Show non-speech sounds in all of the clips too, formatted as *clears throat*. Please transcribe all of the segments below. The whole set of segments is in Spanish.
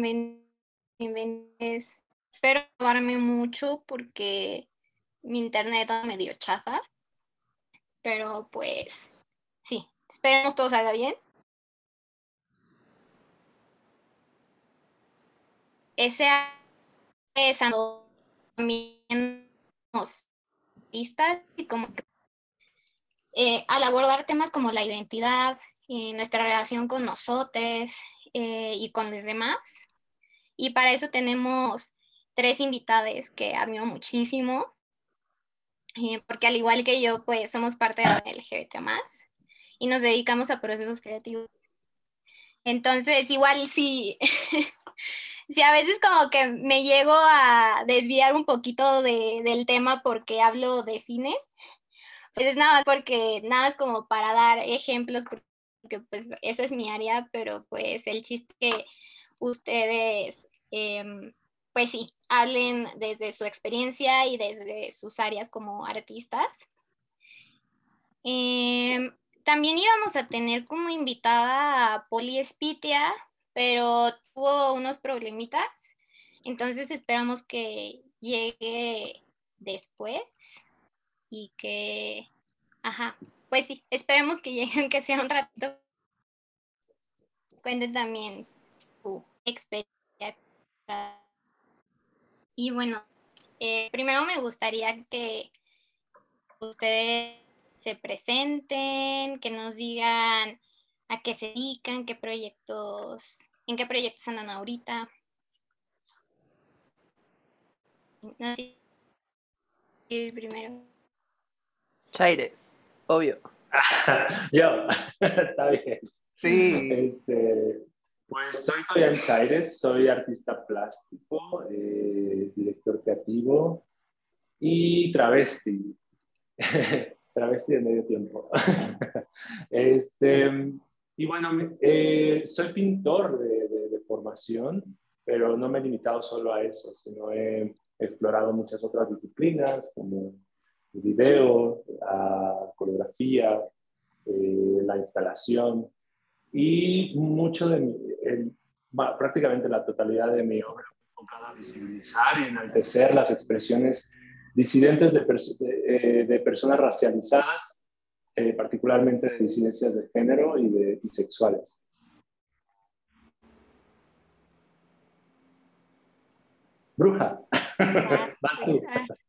bienvenidos. Espero probarme mucho porque mi internet me dio chafa. Pero pues sí, esperemos todo salga bien. Ese es también y como eh, al abordar temas como la identidad, y nuestra relación con nosotros eh, y con los demás. Y para eso tenemos tres invitadas que admiro muchísimo, eh, porque al igual que yo, pues somos parte de la LGBT y nos dedicamos a procesos creativos. Entonces, igual sí, *laughs* sí, a veces como que me llego a desviar un poquito de, del tema porque hablo de cine, pues es nada más porque nada es como para dar ejemplos, porque pues esa es mi área, pero pues el chiste que ustedes, em, pues sí, hablen desde su experiencia y desde sus áreas como artistas. Em, también íbamos a tener como invitada a Poli Espitia, pero tuvo unos problemitas, entonces esperamos que llegue después y que, ajá, pues sí, esperemos que lleguen, *laughs* que sea un ratito. Cuente también su experiencia. Y bueno, eh, primero me gustaría que ustedes se presenten, que nos digan a qué se dedican, qué proyectos, en qué proyectos andan ahorita. No sé primero. Chaires, obvio. *laughs* Yo, *laughs* está bien. Sí. Este, pues soy Fabián Chaires, soy artista plástico, eh, director creativo y travesti. *laughs* travesti de medio tiempo. este, y bueno, eh, soy pintor de, formación, pero no me he limitado solo a eso, sino he explorado muchas otras disciplinas como video, la coreografía, eh, la instalación y mucho de mi, prácticamente la totalidad de mi obra enfocada a visibilizar y enaltecer las expresiones disidentes de, eh, de, personas racializadas, eh, particularmente de disidencias de género y de bisexuales. Bruja. *laughs*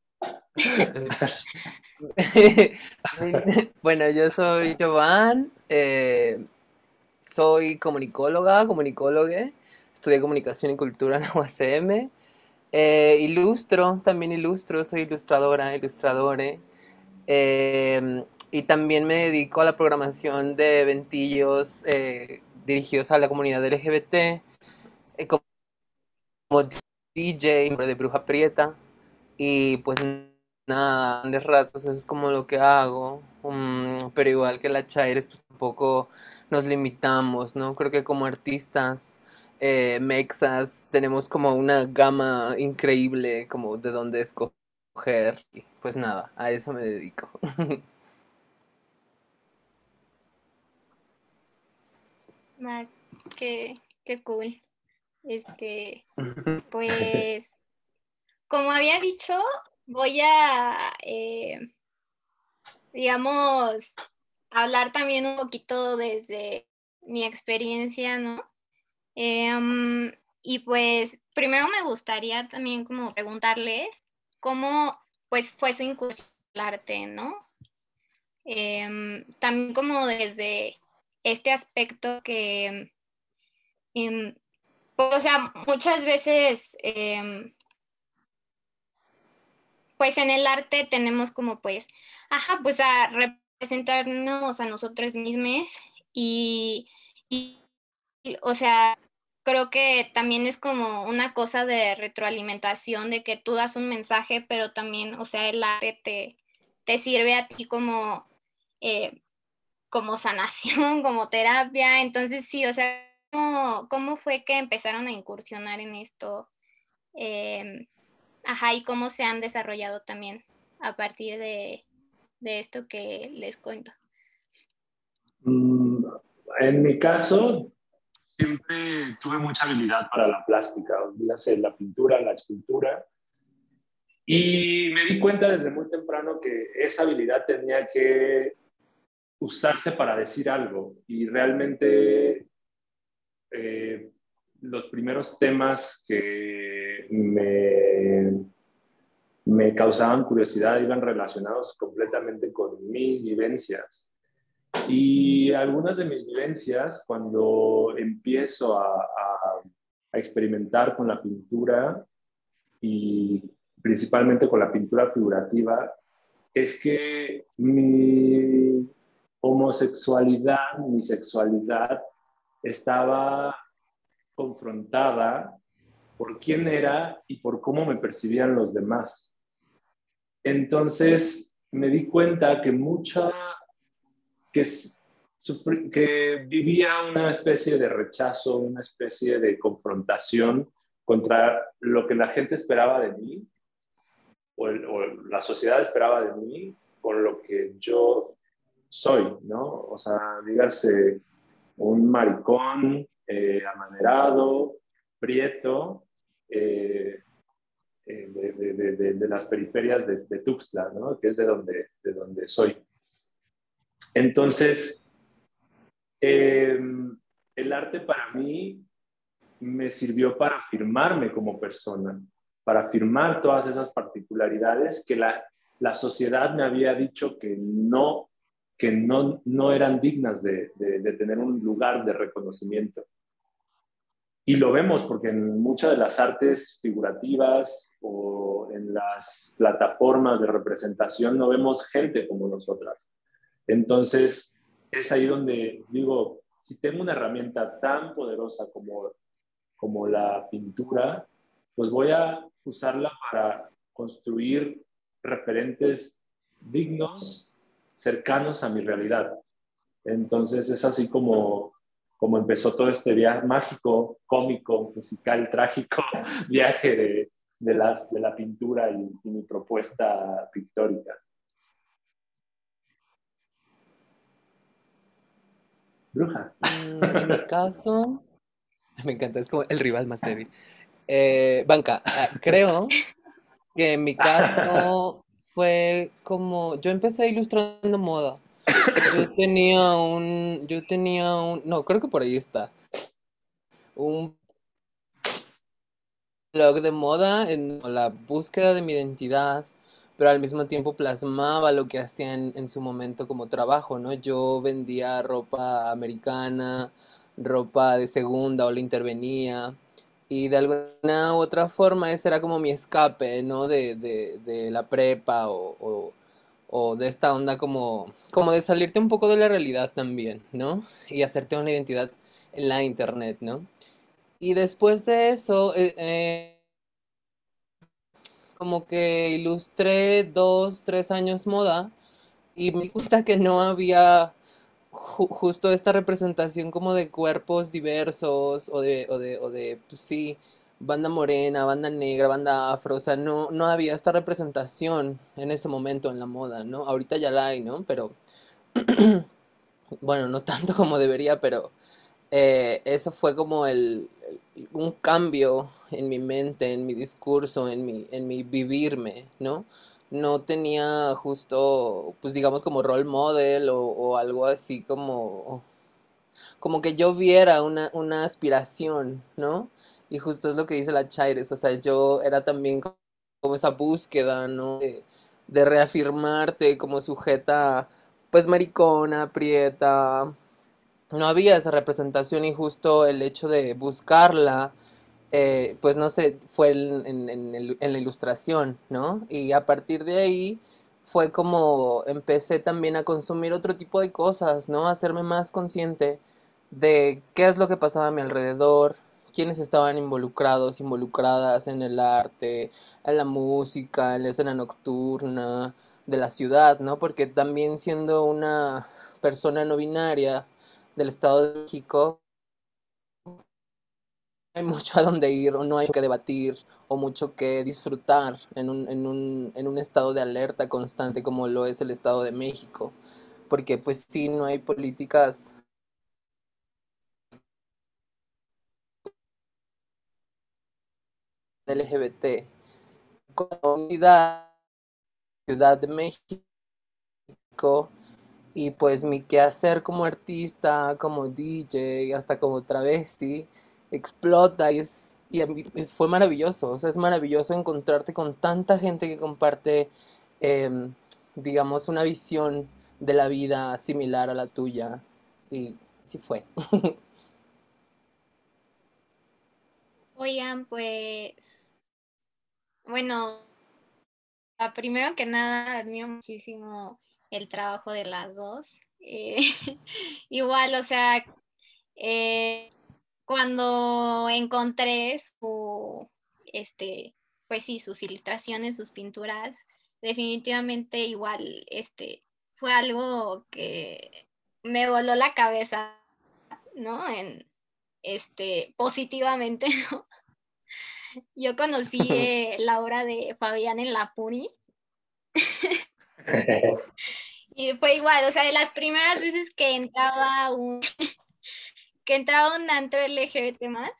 *laughs* bueno, yo soy Jovan, eh, soy comunicóloga, comunicóloga, estudié comunicación y cultura en la UACM eh, ilustro, también ilustro, soy ilustradora, ilustradore. Em, y también me dedico a la programación de eventillos eh, dirigidos a la comunidad LGBT, eh, como, DJ de Bruja Prieta. Y pues nada, grandes rasgos, eso es como lo que hago. Mm, pero igual que la Chaires, pues tampoco nos limitamos, ¿no? Creo que como artistas eh, mexas, tenemos como una gama increíble como de dónde escoger. Y pues nada, a eso me dedico. *laughs* qué, qué cool. Este, *laughs* pues, como había dicho, voy a, eh, digamos, hablar también un poquito desde mi experiencia, ¿no? Em, y pues primero me gustaría también como preguntarles cómo pues fue su incursión ¿no? Em, también como desde este aspecto que, em, pues, o sea, muchas veces, pues en el arte tenemos como pues, ajá, pues a representarnos a nosotros mismos y o sea, creo que también es como una cosa de retroalimentación, de que tú das un mensaje, pero también, o sea, el arte te, te sirve a ti como, eh, como sanación, *laughs* como terapia. Entonces, sí, o sea, ¿cómo, fue que empezaron a incursionar en esto? Em, ajá, y cómo se han desarrollado también a partir de, de esto que les cuento. Mm, en mi caso, siempre tuve mucha habilidad para la plástica, la pintura, la escultura. Y me di cuenta desde muy temprano que esa habilidad tenía que usarse para decir algo. Y realmente eh, los primeros temas que me, me causaban curiosidad iban relacionados completamente con mis vivencias. Y algunas de mis vivencias, cuando empiezo a, a, experimentar con la pintura y principalmente con la pintura figurativa, es que mi homosexualidad, mi sexualidad estaba confrontada por quién era y por cómo me percibían los demás. Entonces me di cuenta que mucha, que, que vivía una especie de rechazo, una especie de confrontación contra lo que la gente esperaba de mí o, o la sociedad esperaba de mí con lo que yo soy, ¿no? O sea, dígase un maricón eh, amanerado, prieto, eh, eh, de, las periferias de, Tuxtla, ¿no? que es de donde, de donde soy. Entonces, em, el arte para mí me sirvió para afirmarme como persona, para afirmar todas esas particularidades que la, la sociedad me había dicho que no que no, no eran dignas de, de, tener un lugar de reconocimiento. Y lo vemos porque en muchas de las artes figurativas o en las plataformas de representación no vemos gente como nosotras. Entonces, es ahí donde digo, si tengo una herramienta tan poderosa como, como la pintura, pues voy a usarla para construir referentes dignos cercanos a mi realidad. Entonces es así como, como empezó todo este viaje mágico, cómico, musical, *laughs* trágico, viaje de, de, las, de la pintura y, mi propuesta pictórica. Bruja. Mm, en mi caso, *laughs* me encanta, es como el rival más débil. Eh, banca, ah, creo que en mi caso fue como, yo empecé ilustrando moda. Yo *coughs* tenía un, yo tenía un, no, creo que por ahí está. Un blog de moda en la búsqueda de mi identidad, pero al mismo tiempo plasmaba lo que hacía en, en su momento como trabajo, ¿no? Yo vendía ropa americana, ropa de segunda o la intervenía y de alguna u otra forma ese era como mi escape, ¿no? De, de, de la prepa o, o, de esta onda como, como de salirte un poco de la realidad también, ¿no? Y hacerte una identidad en la internet, ¿no? Y después de eso, eh, eh, como que ilustré dos, tres años moda y me cuenta que no había justo esta representación como de cuerpos diversos o de, o de, o de pues sí, banda morena, banda negra, banda afro, o sea, no, no había esta representación en ese momento en la moda, ¿no? Ahorita ya la hay, ¿no? Pero, *clears throat* bueno, no tanto *laughs* como debería, pero eh, eso fue como el, un cambio en mi mente, en mi discurso, en mi, en mi vivirme, ¿no? No tenía justo, pues digamos como role model o, algo así como, como que yo viera una, una aspiración, ¿no? Y justo es lo que dice la Chaires, o sea, yo era también como esa búsqueda, ¿no? De, de reafirmarte como sujeta, pues maricona, prieta. No había esa representación y justo el hecho de buscarla eh, pues no sé, fue en, la ilustración, ¿no? Y a partir de ahí fue como empecé también a consumir otro tipo de cosas, ¿no? A hacerme más consciente de qué es lo que pasaba a mi alrededor, quiénes estaban involucrados, involucradas en el arte, en la música, en la escena nocturna de la ciudad, ¿no? Porque también siendo una persona no binaria del Estado de México, hay mucho a donde ir, o no hay que debatir, o mucho que disfrutar en un, en un, en un estado de alerta constante como lo es el Estado de México. Porque pues sí, no hay políticas LGBT. Comunidad, Ciudad de México, y pues mi quehacer como artista, como DJ, hasta como travesti, explota y, es, y fue maravilloso. O sea, es maravilloso encontrarte con tanta gente que comparte, em, digamos, una visión de la vida similar a la tuya. Y sí fue. *laughs* Oigan, pues, bueno, primero que nada, admiro muchísimo el trabajo de las dos. Eh, *laughs* igual, o sea, eh, cuando encontré su, este, pues sí, sus ilustraciones, sus pinturas, definitivamente igual, este, fue algo que me voló la cabeza, ¿no? En, este, positivamente, *laughs* ¿no? Yo conocí *laughs* eh, la obra de Fabián en la Puri. *laughs* y fue igual, o sea, de las primeras veces que entraba un que entraba un antro LGBT más.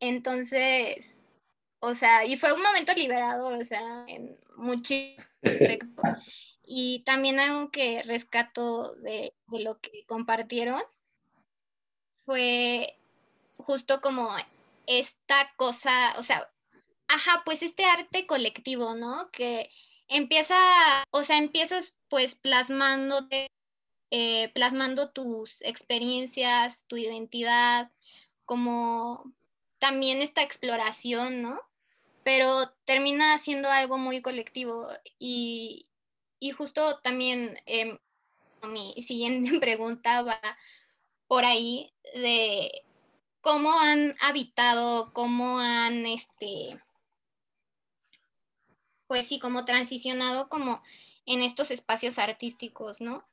Entonces, o sea, y fue un momento liberador, o sea, en muchísimos aspectos. Y también algo que rescato de, de lo que compartieron fue justo como esta cosa, o sea, ajá, pues este arte colectivo, ¿no? Que empieza, o sea, empiezas pues plasmándote, eh, plasmando tus experiencias, tu identidad, como también esta exploración, ¿no? Pero termina siendo algo muy colectivo y, y justo también eh, mi siguiente *laughs* pregunta va por ahí de cómo han habitado, cómo han, este, pues sí, como transicionado como en estos espacios artísticos, ¿no?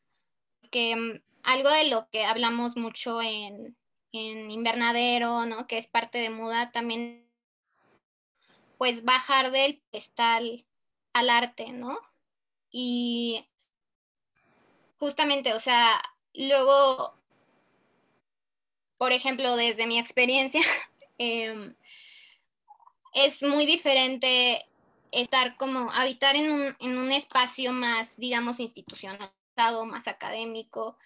Que mm, algo de lo que hablamos mucho en, en Invernadero, ¿no? Que es parte de Muda, también, pues bajar del pedestal al arte, ¿no? Y justamente, o sea, luego por ejemplo, desde mi experiencia, *laughs* em, es muy diferente estar como, habitar en un, en un espacio más, digamos, institucionalizado, más académico,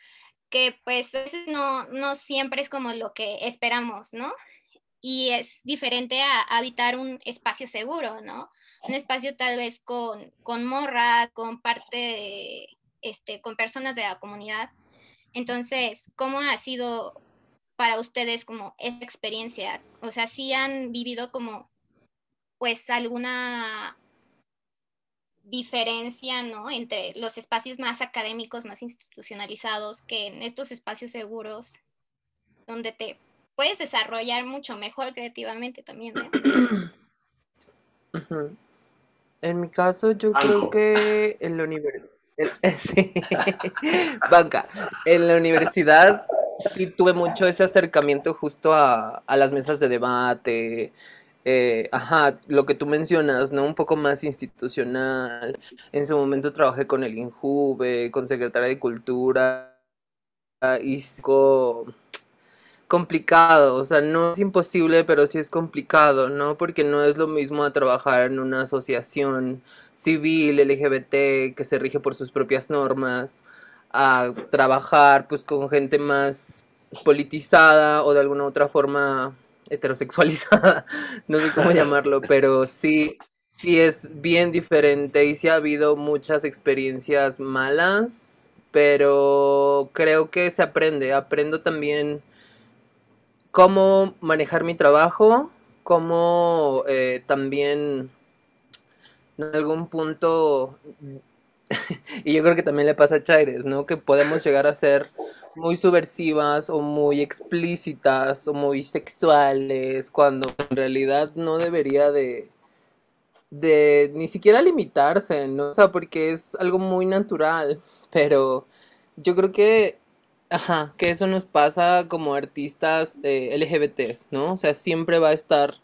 que pues no, no siempre es como lo que esperamos, ¿no? Y es diferente a, habitar un espacio seguro, ¿no? Un espacio tal vez con, con morra, con parte de, este, con personas de la comunidad. Entonces, ¿cómo ha sido para ustedes como esa experiencia? O sea, si han vivido como pues alguna diferencia, ¿no? Entre los espacios más académicos, más institucionalizados, que en estos espacios seguros, donde te puedes desarrollar mucho mejor creativamente también. En mi caso, yo creo que en la universidad, *laughs* sí, banca, en la universidad sí tuve mucho ese acercamiento justo a, las mesas de debate, eh, ajá, lo que tú mencionas, ¿no? Un poco más institucional. En su momento trabajé con el INJUVE, con Secretaría de Cultura, y es complicado, o sea, no es imposible, pero sí es complicado, ¿no? Porque no es lo mismo a trabajar en una asociación civil LGBT que se rige por sus propias normas a trabajar pues con gente más politizada o de alguna otra forma heterosexualizada, *laughs* no sé cómo llamarlo, pero sí, sí es bien diferente y sí ha habido muchas experiencias malas, pero creo que se aprende, aprendo también cómo manejar mi trabajo, cómo eh, también en algún punto *laughs* y yo creo que también le pasa a Chaires, ¿no? Que podemos llegar a ser muy subversivas o muy explícitas o muy sexuales cuando en realidad no debería de de ni siquiera limitarse, ¿no? O sea, porque es algo muy natural, *laughs* pero yo creo que ajá, que eso nos pasa como artistas eh, LGBTs, ¿no? O sea, siempre va a estar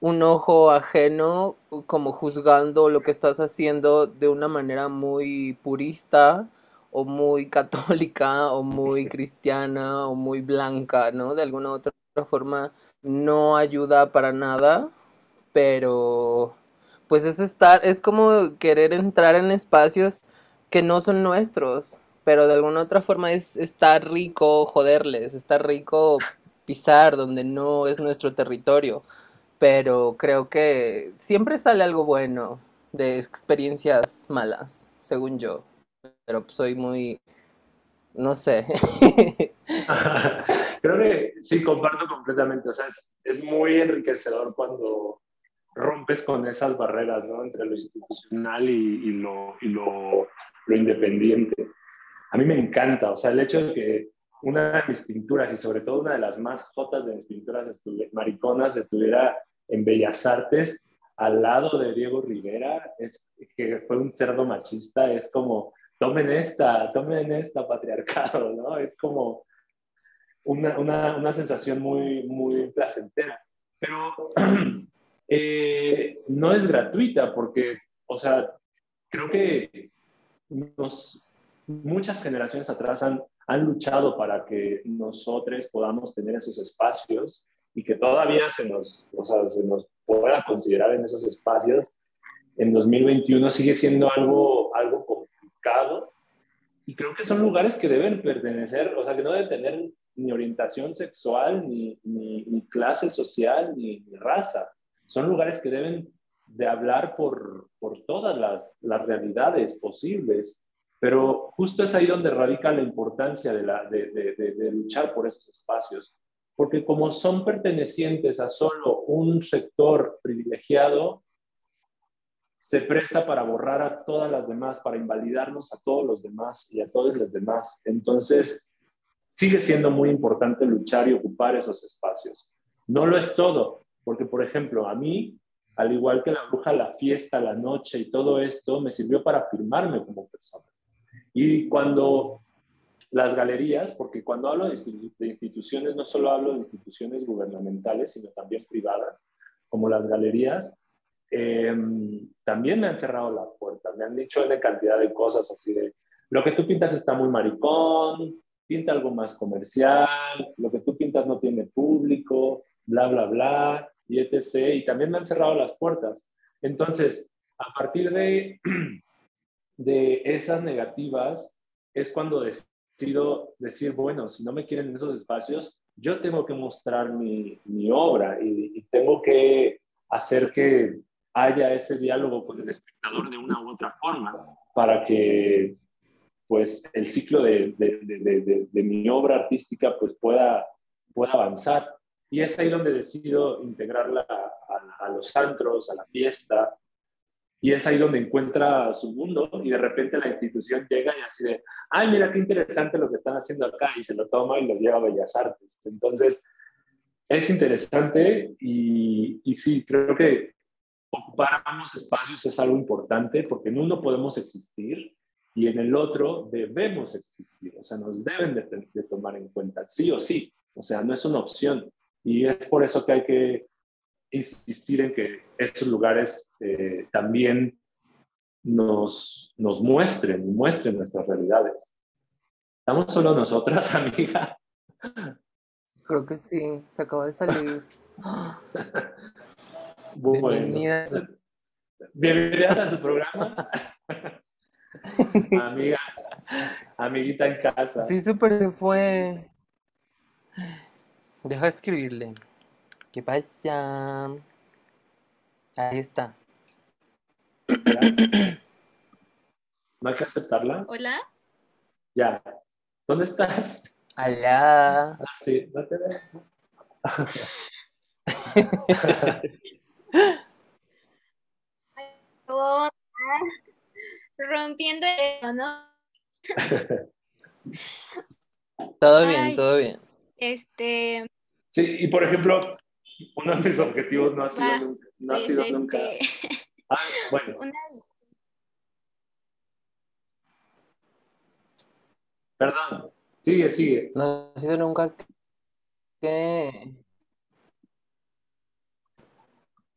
un ojo ajeno como juzgando lo que estás haciendo de una manera muy purista o muy católica o muy *laughs* cristiana o muy blanca, ¿no? De alguna otra forma no ayuda para nada pero pues es estar, es como querer entrar en espacios que no son nuestros, pero de alguna otra forma es estar rico joderles, estar rico pisar donde no es nuestro territorio, pero creo que siempre sale algo bueno de experiencias malas, según yo, pero soy muy, no sé. *laughs* creo que sí, comparto completamente, o sea, es, muy enriquecedor cuando rompes con esas barreras, ¿no? Entre lo institucional y, lo, y lo, lo independiente a mí me encanta, o sea, el hecho de que una de mis pinturas y sobre todo una de las más jotas de mis pinturas mariconas estuviera en Bellas Artes al lado de Diego Rivera, es que fue un cerdo machista, es como, tomen esta, tomen esta patriarcado, ¿no? Es como una, una, una sensación muy, muy placentera. Pero *clears throat* eh, no es gratuita porque, o sea, creo que nos, muchas generaciones atrás han, han luchado para que nosotros podamos tener esos espacios y que todavía se nos, o sea, se nos pueda considerar en esos espacios, en 2021 sigue siendo algo, algo complicado. Y creo que son lugares que deben pertenecer, o sea, que no deben tener ni orientación sexual, ni, ni, ni clase social, ni, ni, raza. Son lugares que deben de hablar por, por todas las, las realidades posibles pero justo es ahí donde radica la importancia de, la, de, de, luchar por esos espacios, porque como son pertenecientes a solo un sector privilegiado, se presta para borrar a todas las demás, para invalidarnos a todos los demás y a todos los demás. Entonces, sigue siendo muy importante luchar y ocupar esos espacios. No lo es todo, porque, por ejemplo, a mí, al igual que la bruja, la fiesta, la noche y todo esto, me sirvió para afirmarme como persona. Y cuando las galerías, porque cuando hablo de, instituciones, no solo hablo de instituciones gubernamentales, sino también privadas, como las galerías, em, también me han cerrado la puerta, me han dicho una cantidad de cosas así de, lo que tú pintas está muy maricón, pinta algo más comercial, lo que tú pintas no tiene público, bla, bla, bla, y etc. Y también me han cerrado las puertas. Entonces, a partir de *clears throat* de esas negativas es cuando decido decir, bueno, si no me quieren en esos espacios, yo tengo que mostrar mi, mi obra y, tengo que hacer que haya ese diálogo con el espectador de una u otra forma para que pues el ciclo de, mi obra artística pues pueda, pueda avanzar. Y es ahí donde decido integrarla a, a los antros, a la fiesta, y es ahí donde encuentra su mundo y de repente la institución llega y así de, ay, mira qué interesante lo que están haciendo acá y se lo toma y lo lleva a Bellas Artes. Entonces, es interesante y, y sí, creo que ocupar ambos espacios es algo importante porque en uno podemos existir y en el otro debemos existir, o sea, nos deben de, de tomar en cuenta, sí o sí, o sea, no es una opción. Y es por eso que hay que insistir en que estos lugares eh, también nos, nos muestren, muestren nuestras realidades. ¿Estamos solo nosotras, *laughs* amiga? Creo que sí, se acaba de salir. *laughs* Bienvenidas. Bienvenidas a su programa. *laughs* Amiga, amiguita en casa. Sí, súper se fue. Deja de escribirle. ¿Qué pasa? Ahí está. ¿No hay que aceptarla? Hola. Ya. ¿Dónde estás? Allá. Ah, sí, no te veo. *laughs* Rompiendo el ¿no? todo bien, todo bien. Este. Sí, y por ejemplo, uno de mis objetivos no ha sido nunca. No ha pues, sido este... nunca. Ah, bueno. *laughs* Una... Perdón, sigue, sigue. No ha sido nunca que.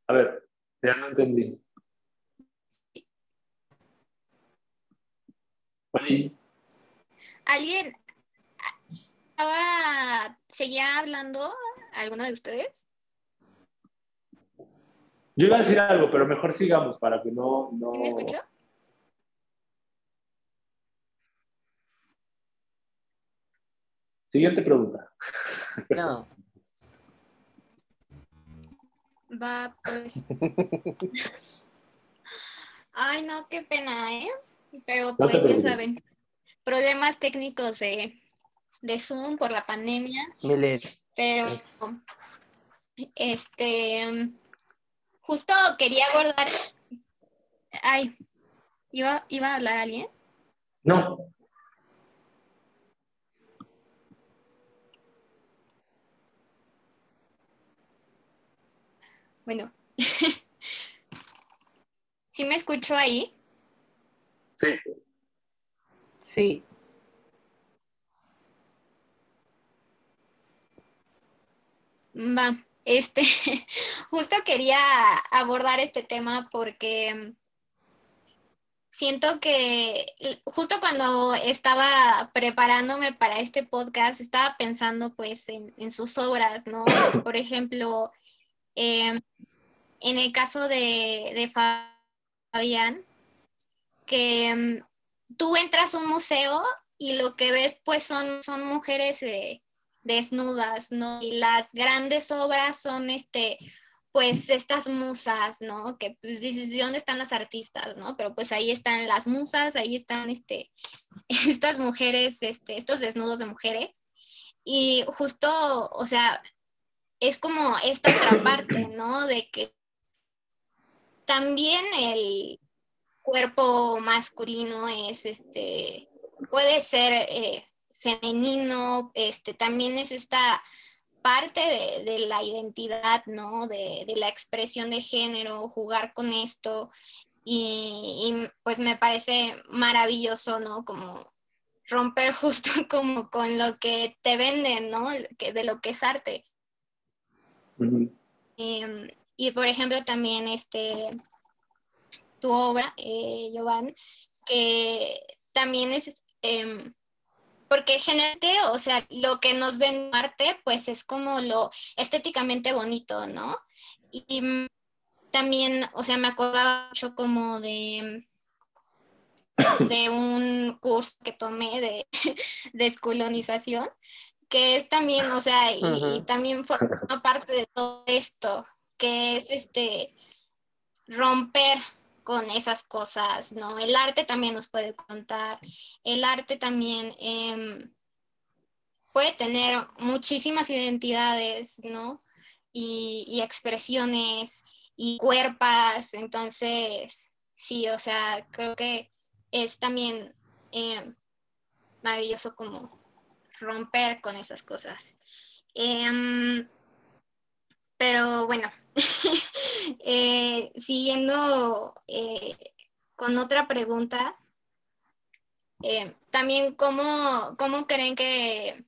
A ver, ya no entendí. ¿Alguien estaba, seguía hablando alguno de ustedes? Yo iba a decir algo, pero mejor sigamos para que no... no... ¿Me escuchó? Siguiente pregunta. No. Va, pues. Ay, no, qué pena, ¿eh? Pero No pues ya saben, problemas técnicos de, de Zoom por la pandemia, Milen. pero Es- este, justo quería abordar, ay, ¿iba, iba a hablar alguien? No, Bueno, *laughs* ¿sí me escucho ahí? sí. Sí. Va, este, *laughs* justo quería abordar este tema porque siento que justo cuando estaba preparándome para este podcast, estaba pensando pues en, en sus obras, ¿no? Por ejemplo, em, en el caso de, de Fabián, que mm, tú entras a un museo y lo que ves pues son, son mujeres eh, desnudas, ¿no? Y las grandes obras son este, pues estas musas, ¿no? Que pues dices, ¿de dónde están las artistas, no? Pero pues ahí están las musas, ahí están este, *laughs* estas mujeres, este, estos desnudos de mujeres. Y justo, o sea, es como esta otra parte, ¿no? De que también el cuerpo masculino es este, puede ser eh, femenino, este, también es esta parte de, de la identidad, ¿no? De, de la expresión de género, jugar con esto. Y, y, pues me parece maravilloso, ¿no? Como romper *laughs* justo como con lo que te venden, ¿no? Que de lo que es arte. Em, y por ejemplo también este, tu obra, eh, Giovanni, que también es, em, porque generalmente, o sea, lo que nos ven arte, pues es como lo estéticamente bonito, ¿no? Y, también, o sea, me acordaba mucho como de, de un curso que tomé de *laughs* descolonización, que es también, o sea, y, también forma parte de todo esto, que es este romper con esas cosas, ¿no? El arte también nos puede contar, el arte también em, puede tener muchísimas identidades, ¿no? Y, y expresiones y cuerpas, entonces, sí, o sea, creo que es también em, maravilloso como romper con esas cosas. Em, pero bueno, *laughs* eh, siguiendo eh, con otra pregunta, eh, también cómo, cómo creen que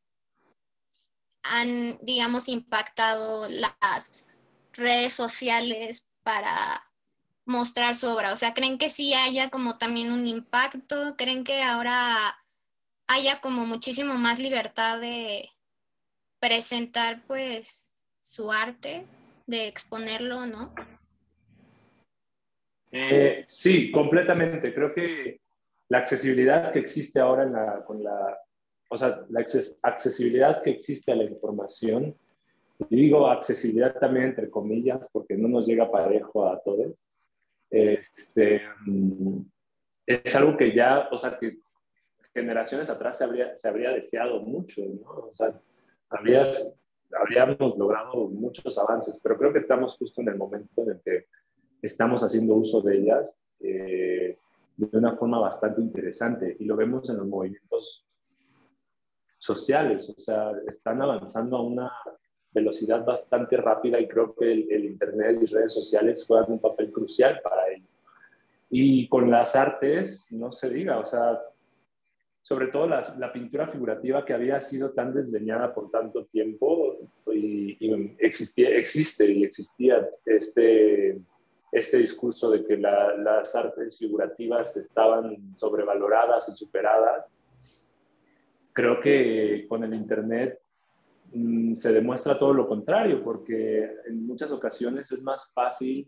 han, digamos, impactado las redes sociales para mostrar su obra? O sea, ¿creen que sí haya como también un impacto? ¿Creen que ahora haya como muchísimo más libertad de presentar pues su arte, de exponerlo, ¿no? Eh, sí, completamente. Creo que la accesibilidad que existe ahora en la, con la, o sea, la acces- accesibilidad que existe a la información, y digo accesibilidad también entre comillas, porque no nos llega parejo a todos, este, mm, es algo que ya, o sea, que generaciones atrás se habría, se habría deseado mucho, ¿no? O sea, habrías, habríamos logrado muchos avances, pero creo que estamos justo en el momento en el que estamos haciendo uso de ellas eh, de una forma bastante interesante y lo vemos en los movimientos sociales, o sea, están avanzando a una velocidad bastante rápida y creo que el, el Internet y redes sociales juegan un papel crucial para ello. Y con las artes, no se diga, o sea, sobre todo la, pintura figurativa que había sido tan desdeñada por tanto tiempo y, existía, existe y existía este, este discurso de que la, las artes figurativas estaban sobrevaloradas y superadas. Creo que con el Internet mmm, se demuestra todo lo contrario, porque en muchas ocasiones es más fácil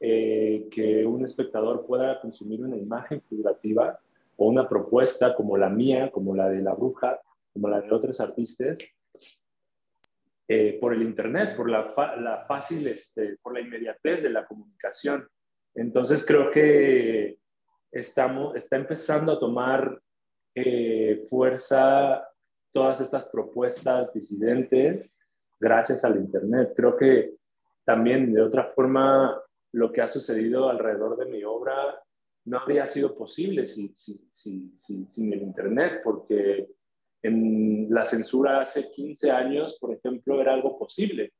eh, que un espectador pueda consumir una imagen figurativa o una propuesta como la mía, como la de la bruja, como la de otros artistas, eh, por el Internet, por la, la fácil, este, por la inmediatez de la comunicación. Entonces creo que estamos, está empezando a tomar eh, fuerza todas estas propuestas disidentes gracias al Internet. Creo que también de otra forma lo que ha sucedido alrededor de mi obra no habría sido posible sin, el Internet, porque en la censura hace 15 años, por ejemplo, era algo posible,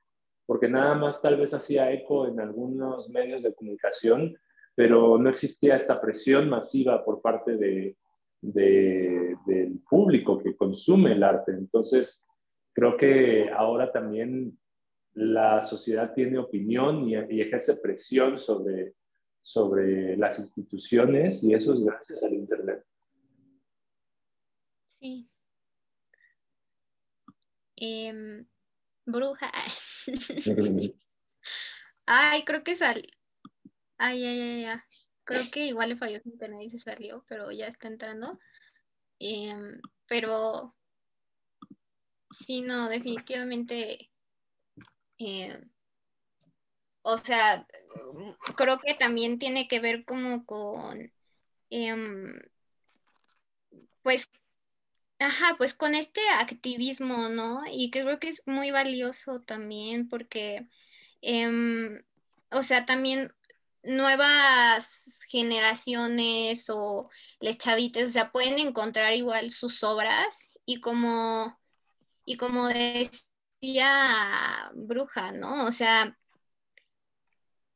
porque nada más tal vez hacía eco en algunos medios de comunicación, pero no existía esta presión masiva por parte de, del público que consume el arte. Entonces, creo que ahora también la sociedad tiene opinión y ejerce presión sobre, sobre las instituciones y eso es gracias al Internet. Sí, Em, bruja. *laughs* ay, creo que salió. Ay, ay, ay, ay. Creo que igual le falló su internet y se salió, pero ya está entrando. Em, pero sí, no, definitivamente. Em, o sea, creo que también tiene que ver como con, pues, Ajá, pues con este activismo, ¿no? Y que creo que es muy valioso también porque, em, o sea, también nuevas generaciones o les chavites, o sea, pueden encontrar igual sus obras y como, y como decía Bruja, ¿no? O sea,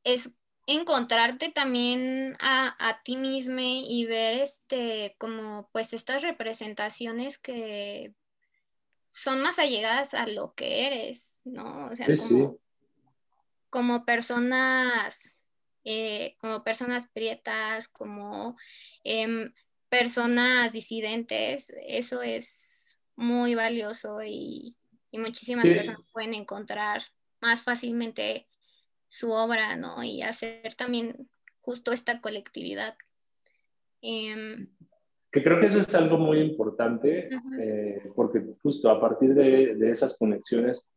es encontrarte también a, ti mismo y ver este como pues estas representaciones que son más allegadas a lo que eres, ¿no? O sea, como, personas, eh, como personas prietas, como em, personas disidentes, eso es muy valioso y, muchísimas personas pueden encontrar más fácilmente su obra, ¿no? Y hacer también justo esta colectividad. Em, que creo que eso es algo muy importante, eh, porque justo a partir de, esas conexiones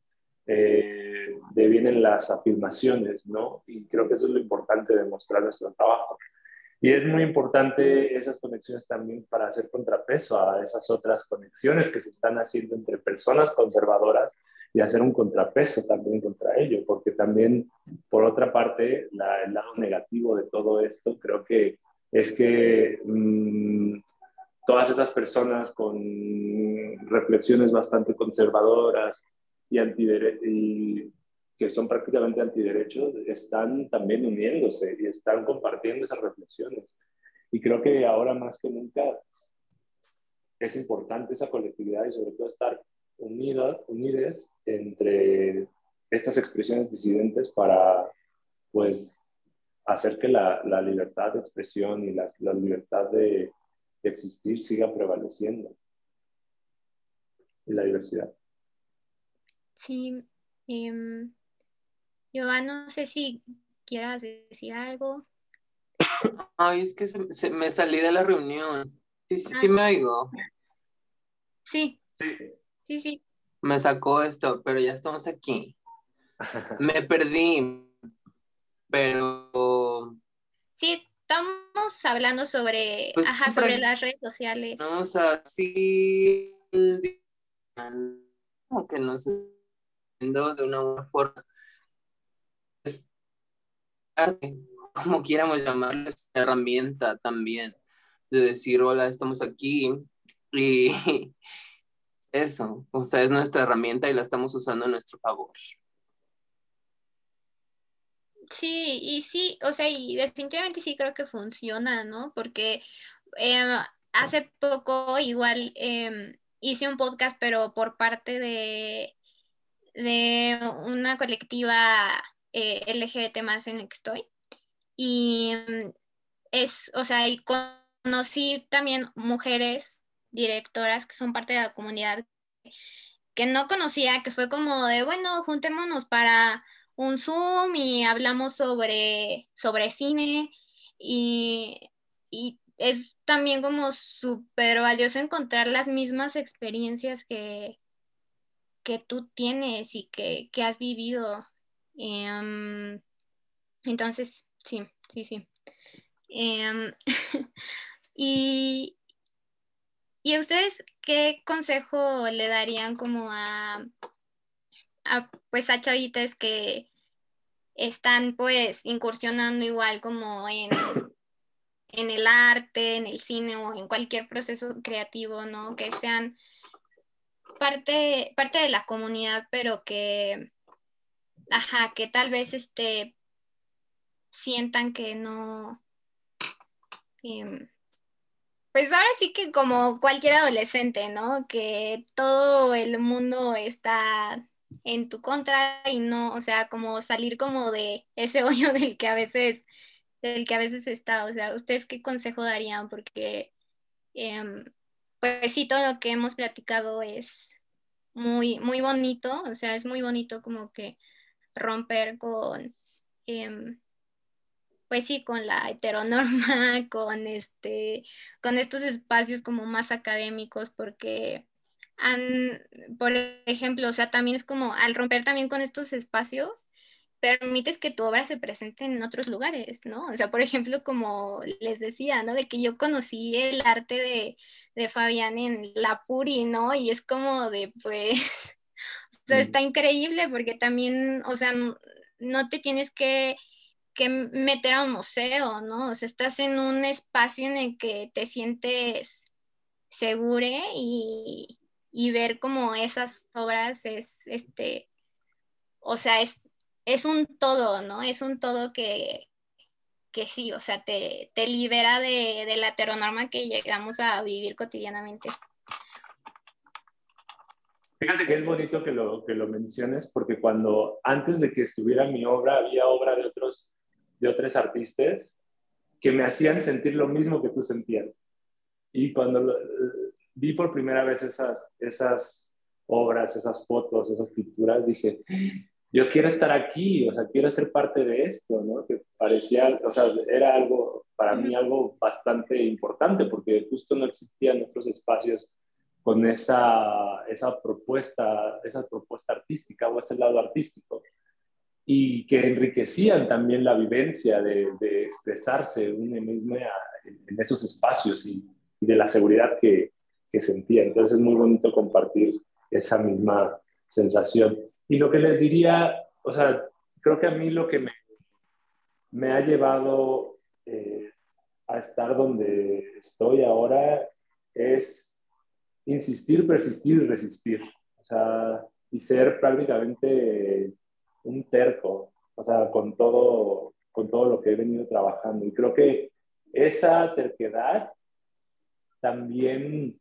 eh, devienen las afirmaciones, ¿no? Y creo que eso es lo importante de mostrar nuestro trabajo. Y es muy importante esas conexiones también para hacer contrapeso a esas otras conexiones que se están haciendo entre personas conservadoras y hacer un contrapeso también contra ello, porque también, por otra parte, el lado negativo de todo esto creo que es que mm, todas esas personas con reflexiones bastante conservadoras y, y que son prácticamente antiderechos, están también uniéndose y están compartiendo esas reflexiones. Y creo que ahora más que nunca es importante esa colectividad y sobre todo estar unidas, unides entre estas expresiones disidentes para, pues, hacer que la, la libertad de expresión y la, la libertad de, existir siga prevaleciendo. Y la diversidad. Sí. Eh, no sé si quieras decir algo. Ay, es que se, me salí de la reunión. Sí, sí, sí ah. me oigo. Sí. Sí. Sí, sí. Me sacó esto, pero ya estamos aquí. *laughs* Me perdí, pero... Sí, estamos hablando sobre, pues, ajá, sobre las redes sociales. No, o sea, sí, como que no sé, de una buena forma. como quieramos llamarlo, es una herramienta también de decir, hola, estamos aquí y *laughs* eso, o sea, es nuestra herramienta y la estamos usando a nuestro favor. Sí, y sí, o sea, y definitivamente sí creo que funciona, ¿no? Porque em, hace poco igual em, hice un podcast, pero por parte de, de una colectiva eh, LGBT más en la que estoy. Y em, es, o sea, y conocí también mujeres directoras que son parte de la comunidad que no conocía, que fue como de, bueno, juntémonos para un Zoom y hablamos sobre, sobre cine y, y es también como súper valioso encontrar las mismas experiencias que, que tú tienes y que, has vivido. Em, entonces, sí, sí, sí. Em, *laughs* y, ¿Y ustedes qué consejo le darían como a, a, pues a chavitas que están pues incursionando igual como en, en el arte, en el cine o en cualquier proceso creativo, ¿no? Que sean parte, parte de la comunidad, pero que, ajá, que tal vez este, sientan que no, em, pues ahora sí que como cualquier adolescente, ¿no? Que todo el mundo está en tu contra y no, o sea, como salir como de ese *laughs* hoyo del que a veces, del que a veces está, o sea, ¿ustedes qué consejo darían? Porque, em, pues sí, todo lo que hemos platicado es muy, muy bonito, o sea, es muy bonito como que romper con, em, pues sí, con la heteronorma, *laughs* con este, con estos espacios como más académicos, porque han, por ejemplo, o sea, también es como al romper también con estos espacios, permites que tu obra se presente en otros lugares, ¿no? O sea, por ejemplo, como les decía, ¿no? De que yo conocí el arte de, de Fabián en La Puri, ¿no? Y es como de, pues, *laughs* o sea, está increíble porque también, o sea, no, te tienes que, que meter a un museo, ¿no? O sea, estás en un espacio en el que te sientes segure y, y ver como esas obras es, este, o sea, es es un todo, ¿no? Es un todo que, que sí, o sea, te, libera de, la heteronorma que llegamos a vivir cotidianamente. Fíjate que es bonito que lo, que lo menciones porque cuando antes de que estuviera mi obra había obra de otros, de otros artistas que me hacían sentir lo mismo que tú sentías. Y cuando vi por primera vez esas, esas obras, esas fotos, esas pinturas, dije, yo quiero estar aquí, o sea, quiero ser parte de esto, ¿no? Que parecía, o sea, era algo, para mí algo bastante importante, porque justo no existían otros espacios con esa, esa propuesta, esa propuesta artística o ese lado artístico, y que enriquecían también la vivencia de, de expresarse uno mismo en esos espacios y, y de la seguridad que, que sentía. Entonces es muy bonito compartir esa misma sensación. Y lo que les diría, o sea, creo que a mí lo que me, me ha llevado eh, a estar donde estoy ahora es insistir, persistir y resistir. O sea, y ser prácticamente un terco, o sea, con todo, con todo lo que he venido trabajando. Y creo que esa terquedad también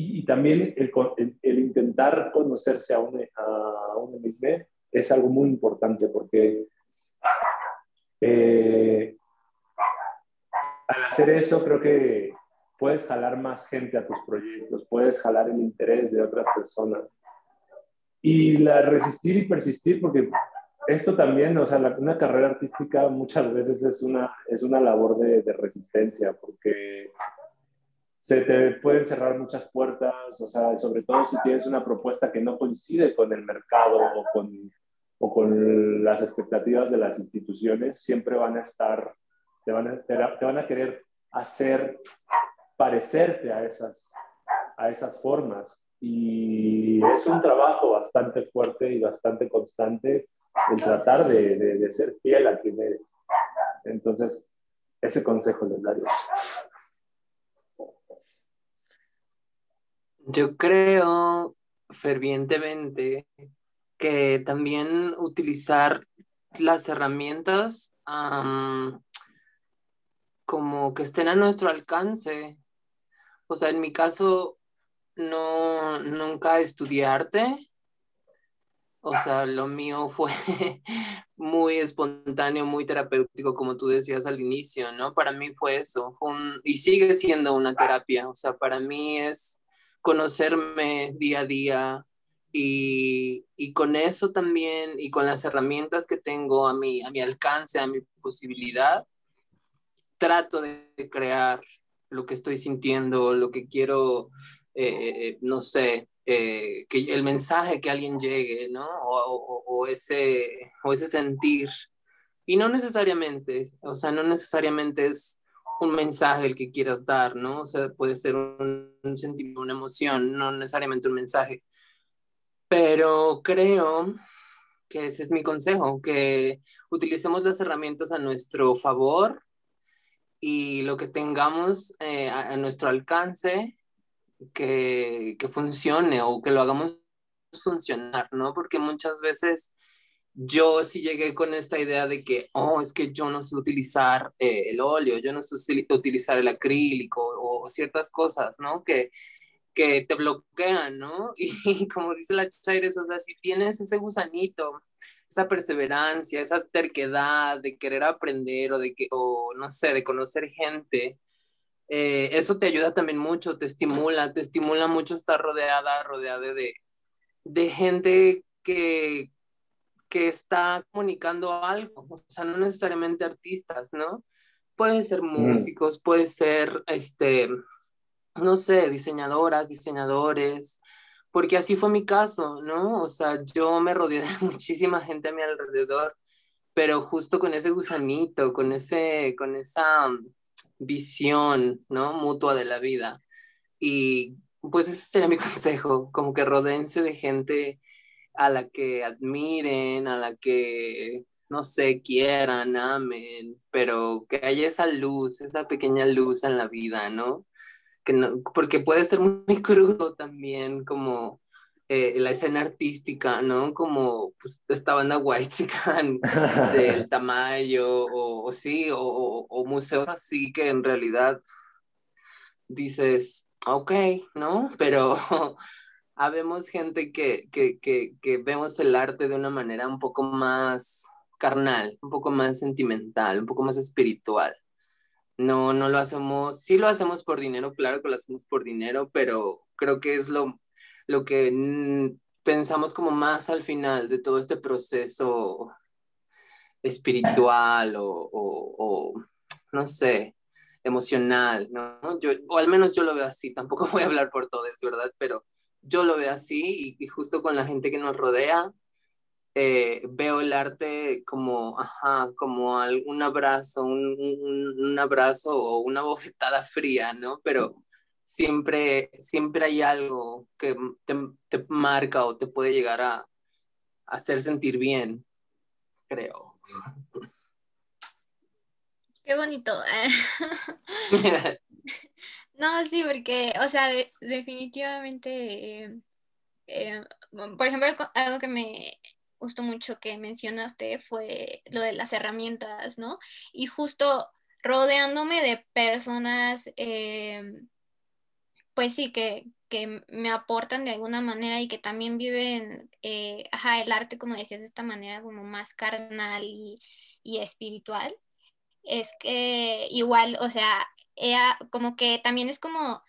y, también el, intentar conocerse a uno, a mismo es algo muy importante porque eh, al hacer eso creo que puedes jalar más gente a tus proyectos, puedes jalar el interés de otras personas. Y la resistir y persistir, porque esto también, o sea, una carrera artística muchas veces es una, es una labor de, de resistencia, porque se te pueden cerrar muchas puertas, o sea, sobre todo si tienes una propuesta que no coincide con el mercado o con, o con las expectativas de las instituciones, siempre van a estar, te van a, te van a querer hacer parecerte a esas, a esas formas. Y es un trabajo bastante fuerte y bastante constante el tratar de, de, ser fiel a quien eres. Entonces, ese consejo les daría. Yo creo fervientemente que también utilizar las herramientas como que estén a nuestro alcance. O sea, en mi caso, no, nunca estudié arte. O sea, lo mío fue *laughs* muy espontáneo, muy terapéutico, como tú decías al inicio, ¿no? Para mí fue eso, y sigue siendo una terapia. O sea, para mí es conocerme día a día, Y, y, con eso también, y con las herramientas que tengo a mi, a mi alcance, a mi posibilidad, trato de crear lo que estoy sintiendo, lo que quiero, eh, eh, no sé, eh, que el mensaje que alguien llegue, ¿no? O, o, ese, o ese sentir. Y no necesariamente, o sea, no necesariamente es un mensaje el que quieras dar, ¿no? O sea, puede ser un, un sentimiento, una emoción, no necesariamente un mensaje. Pero creo que ese es mi consejo, que utilicemos las herramientas a nuestro favor y lo que tengamos eh, a, nuestro alcance que, que, funcione o que lo hagamos funcionar, ¿no? Porque muchas veces yo sí llegué con esta idea de que, oh, es que yo no sé utilizar eh, el óleo, yo no sé utilizar el acrílico o, ciertas cosas, ¿no? Que, que te bloquean, ¿no? *laughs* Y, como dice la Chaires, o sea, si tienes ese gusanito esa perseverancia, esa terquedad de querer aprender o de que, o no sé, de conocer gente, eh, eso te ayuda también mucho, te estimula, te estimula mucho estar rodeada, rodeada de, de gente que, que está comunicando algo, o sea, no necesariamente artistas, ¿no? Pueden ser músicos, puede ser, este, no sé, diseñadoras, diseñadores, porque así fue mi caso, ¿no? O sea, yo me rodeé de *laughs* muchísima gente a mi alrededor, pero justo con ese gusanito, con, ese, con esa visión, ¿no? Mutua de la vida. Y pues ese sería mi *laughs* consejo, como que rodeense de gente a la que admiren, a la que, no sé, quieran, amen, pero que haya esa luz, esa pequeña luz en la vida, ¿no? porque puede ser muy *laughs* crudo también como eh, la escena artística, ¿no? Como pues, esta banda White *laughs* del *laughs* Tamayo, o, sí, o, o, museos así que en realidad dices, ok, ¿no? Pero *laughs* habemos gente que, que, que, que vemos el arte de una manera un poco más carnal, un poco más sentimental, un poco más espiritual. No, no lo hacemos, sí lo hacemos por dinero, claro que lo hacemos por dinero, pero creo que es lo, lo que pensamos como más al final de todo este proceso espiritual o, no sé, emocional, ¿no? Yo, o al menos yo lo veo así, tampoco *laughs* voy a hablar por todos, ¿verdad? Pero yo lo veo así y, justo con la gente que nos rodea, eh, veo el arte como, ajá, como un abrazo, un, abrazo o una bofetada fría, ¿no? Pero siempre, siempre hay algo que te, marca o te puede llegar a, hacer sentir bien, creo. Qué bonito. *laughs* *laughs* no, sí, porque, o sea, definitivamente, eh, eh, por ejemplo, algo que me gustó mucho que mencionaste fue lo de las herramientas, ¿no? Y justo rodeándome de personas, eh, pues sí, que, me aportan de alguna manera y que también viven, eh, ajá, el arte, como decías, de esta manera como más carnal y, espiritual, es que igual, o sea, como que también es como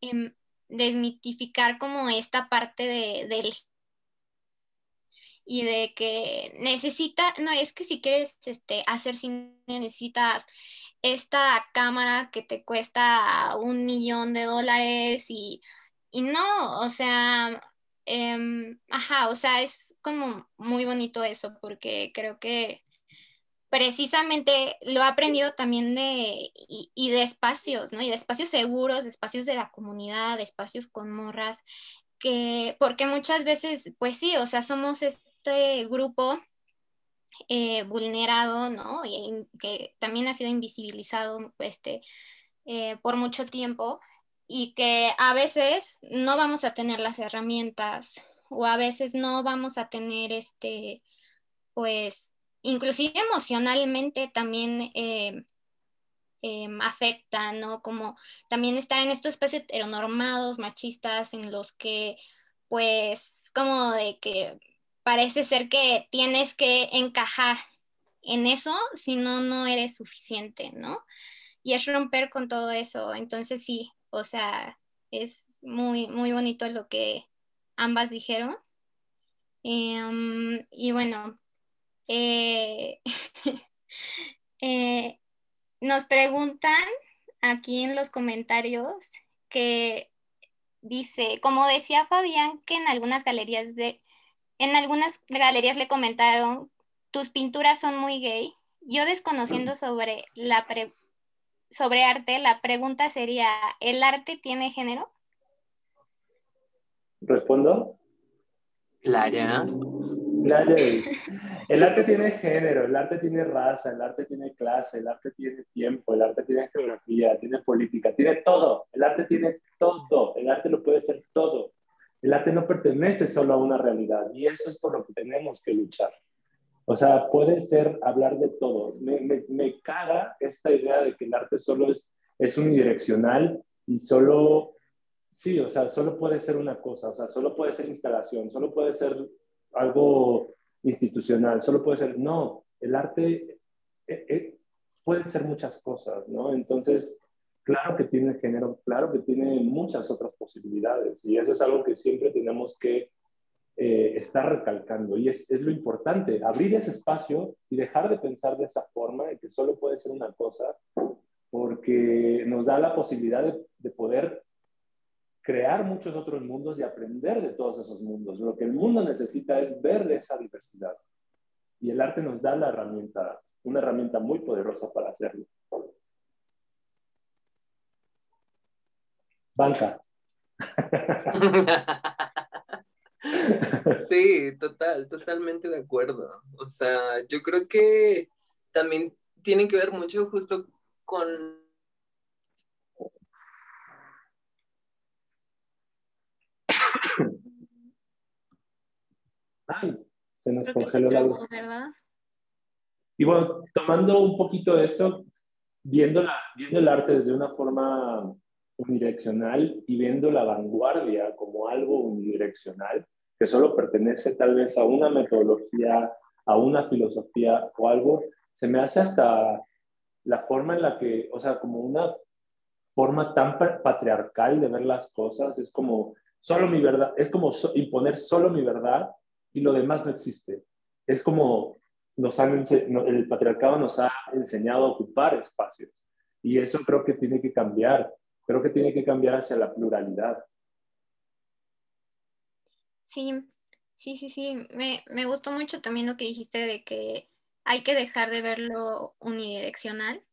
em, desmitificar como esta parte de, del y de que necesita, no, es que si quieres este, hacer cine necesitas esta cámara que te cuesta un millón de dólares y, no, o sea, em, ajá, o sea, es como muy bonito eso porque creo que precisamente lo he aprendido también de, y, y, de espacios, ¿no? Y de espacios seguros, espacios de la comunidad, espacios con morras, que, porque muchas veces, pues sí, o sea, somos este grupo eh, vulnerado, ¿no? Y que también ha sido invisibilizado este, eh, por mucho tiempo y que a veces no vamos a tener las herramientas o a veces no vamos a tener este, pues, inclusive emocionalmente también eh, afecta, ¿no? Como también estar en estos espacios heteronormados, machistas, en los que, pues, como de que parece ser que tienes que encajar en eso, si no, no eres suficiente, ¿no? Y es romper con todo eso. Entonces sí, o sea, es muy, muy bonito lo que ambas dijeron. Em, y bueno, eh, *laughs* eh, nos preguntan aquí en los comentarios que dice, como decía Fabián, que en algunas galerías de, en algunas galerías le comentaron, tus pinturas son muy gay. Yo desconociendo sobre la sobre arte, la pregunta sería, ¿el arte tiene género? ¿Respondo? Clara. Clara. El arte tiene género, el arte tiene raza, el arte tiene clase, el arte tiene tiempo, el arte tiene geografía, tiene política, tiene todo. El arte tiene todo. El arte lo puede ser todo. El arte no pertenece solo a una realidad y eso es por lo que tenemos que luchar. O sea, puede ser hablar de todo. Me, caga esta idea de que el arte solo es, es unidireccional y solo, sí, o sea, solo puede ser una cosa, o sea, solo puede ser instalación, solo puede ser algo institucional, solo puede ser, no, el arte eh, eh, puede ser muchas cosas, ¿no? Entonces, claro que tiene género, claro que tiene muchas otras posibilidades y eso es algo que siempre tenemos que eh, estar recalcando y es, lo importante, abrir ese espacio y dejar de pensar de esa forma, de que solo puede ser una cosa, porque nos da la posibilidad de, de poder crear muchos otros mundos y aprender de todos esos mundos. Lo que el mundo necesita es ver esa diversidad. Y el arte nos da la herramienta, una herramienta muy poderosa para hacerlo. Banca. *laughs* Sí, total, totalmente de acuerdo. O sea, yo creo que también tiene que ver mucho justo con *coughs* Ay, se nos congeló la luz. ¿verdad? Y bueno, tomando un poquito de esto, viendo, la, viendo el arte desde una forma unidireccional y viendo la vanguardia como algo unidireccional, que solo pertenece tal vez a una metodología, a una filosofía o algo, se me hace hasta la forma en la que, o sea, como una forma tan patriarcal de ver las cosas, es como solo mi verdad, es como imponer solo mi verdad y lo demás no existe. Es como nos han, el patriarcado nos ha enseñado a ocupar espacios y eso creo que tiene que cambiar, creo que tiene que cambiar hacia la pluralidad. Sí, sí, sí, sí, me, me gustó mucho también lo que dijiste de que hay que dejar de verlo unidireccional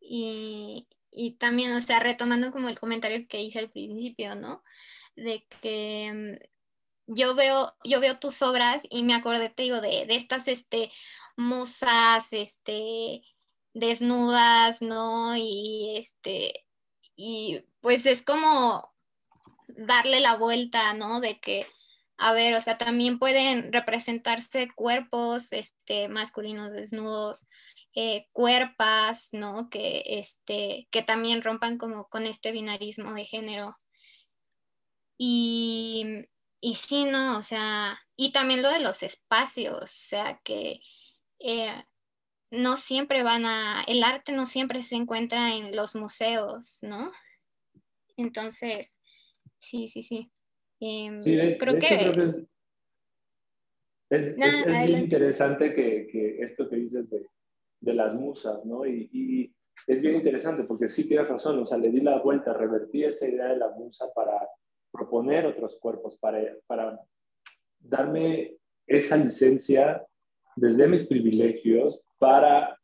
y, y también, o sea, retomando como el comentario que hice al principio, ¿no? De que yo veo, yo veo tus obras y me acordé, te digo, de, de estas este, musas, este, desnudas, ¿no? Y este, y pues es como darle la vuelta, ¿no? De que, a ver, o sea, también pueden representarse cuerpos, este, masculinos desnudos, eh, cuerpas, ¿no? Que, este, que también rompan como con este binarismo de género. Y y sí, no, o sea, y también lo de los espacios, o sea, que eh, no siempre van a, el arte no siempre se encuentra en los museos, ¿no? Entonces, sí, sí, sí. Em, creo, que... es, es, interesante que, que, esto que dices de, de las musas, ¿no? Y, y, es bien interesante porque sí tienes razón, o sea, le di la vuelta, revertí esa idea de la musa para proponer otros cuerpos, para, para darme esa licencia desde mis privilegios para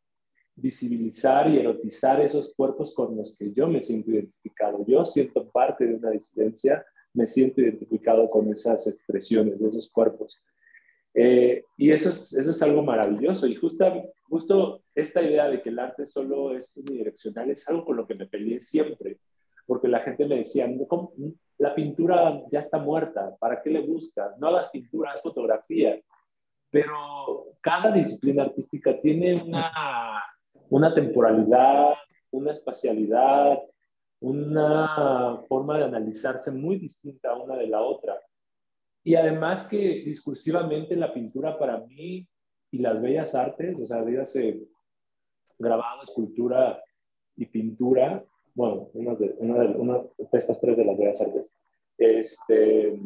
visibilizar y erotizar esos cuerpos con los que yo me siento identificado. Yo siento parte de una disidencia, me siento identificado con esas expresiones de esos cuerpos. Eh, y eso es, eso es algo maravilloso. Y justo, justo esta idea de que el arte solo es unidireccional es algo con lo que me peleé siempre, porque la gente me decía, ¿cómo, la pintura ya está muerta, ¿para qué le buscas? No hagas pintura, haz fotografía. Pero cada disciplina artística tiene una, una temporalidad, una espacialidad, una forma de analizarse muy distinta una de la otra. Y además que discursivamente la pintura para mí y las bellas artes, o sea, dígase grabado, escultura y pintura, bueno, una de, una de, una de estas tres de las bellas artes, este,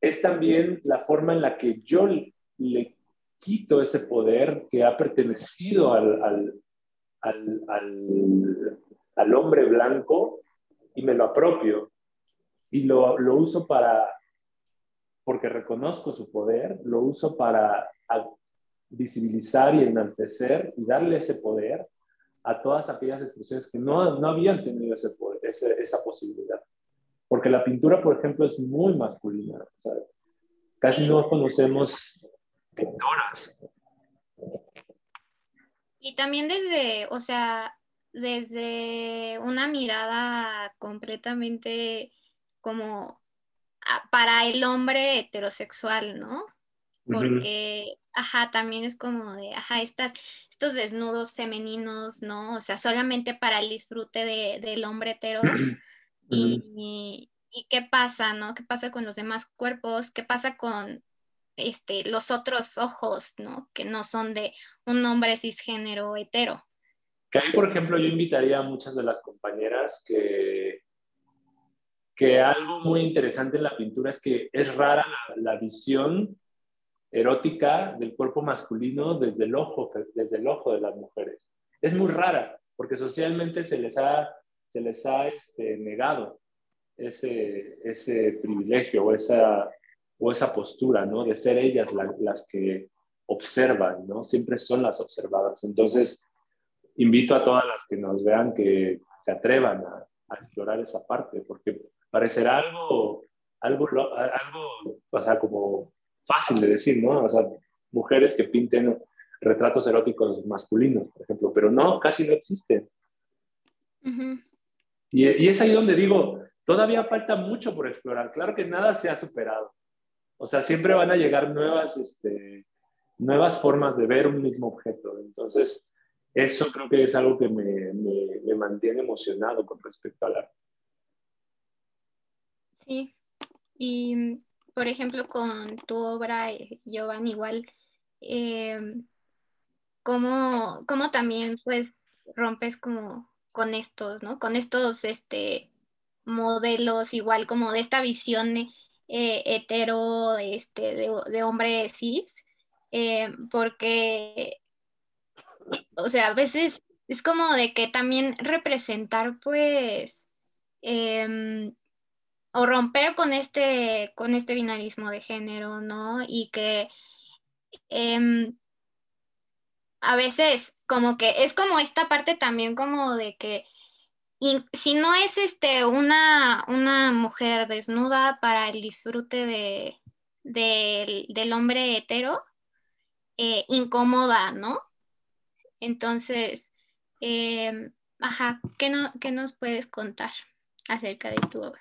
es también la forma en la que yo le quito ese poder que ha pertenecido al, al, al, al hombre blanco y me lo apropio y lo, lo, uso para, porque reconozco su poder, lo uso para visibilizar y enaltecer y darle ese poder a todas aquellas expresiones que no, no habían tenido ese poder, esa posibilidad. Porque la pintura, por ejemplo, es muy masculina. Casi no conocemos pintoras. Y también desde, o sea, desde una mirada completamente como para el hombre heterosexual, ¿no? Porque, ajá, también es como de, ajá, estas, estos desnudos femeninos, ¿no? O sea, solamente para el disfrute de, del hombre hetero. *clears throat* y, y, qué pasa, ¿no? ¿Qué pasa con los demás cuerpos? ¿Qué pasa con este, los otros ojos, ¿no? Que no son de un hombre cisgénero hetero. Que ahí, por ejemplo, yo invitaría a muchas de las compañeras que que algo muy interesante en la pintura es que es rara la, visión erótica del cuerpo masculino desde el ojo, desde el ojo de las mujeres. Es muy rara, porque socialmente se les ha, se les ha este, negado ese, ese privilegio o esa, o esa postura, ¿no? De ser ellas las que observan, ¿no? Siempre son las observadas. Entonces, invito a todas las que nos vean que se atrevan a, a explorar esa parte, porque parecerá algo, algo, algo, o sea, como fácil de decir, ¿no? O sea, mujeres que pinten retratos eróticos masculinos, por ejemplo, pero no, casi no existen. y, y, es ahí donde digo, todavía falta mucho por explorar. Claro que nada se ha superado. O sea, siempre van a llegar nuevas, este, nuevas formas de ver un mismo objeto. Entonces, eso creo que es algo que me, me, me mantiene emocionado con respecto al arte. Sí, y por ejemplo con tu obra, eh, Giovanni, igual, eh, ¿cómo, también pues rompes como con estos, ¿no? Con estos este, modelos, igual como de esta visión eh, hetero este, de, hombre cis, porque, o sea, a veces es como de que también representar pues em, o romper con este, con este binarismo de género, ¿no? Y que em, a veces como que es como esta parte también como de que si no es este una, una mujer desnuda para el disfrute de, del hombre hetero, eh, incómoda, ¿no? Entonces, ajá, ¿qué, no, ¿qué nos puedes contar acerca de tu obra?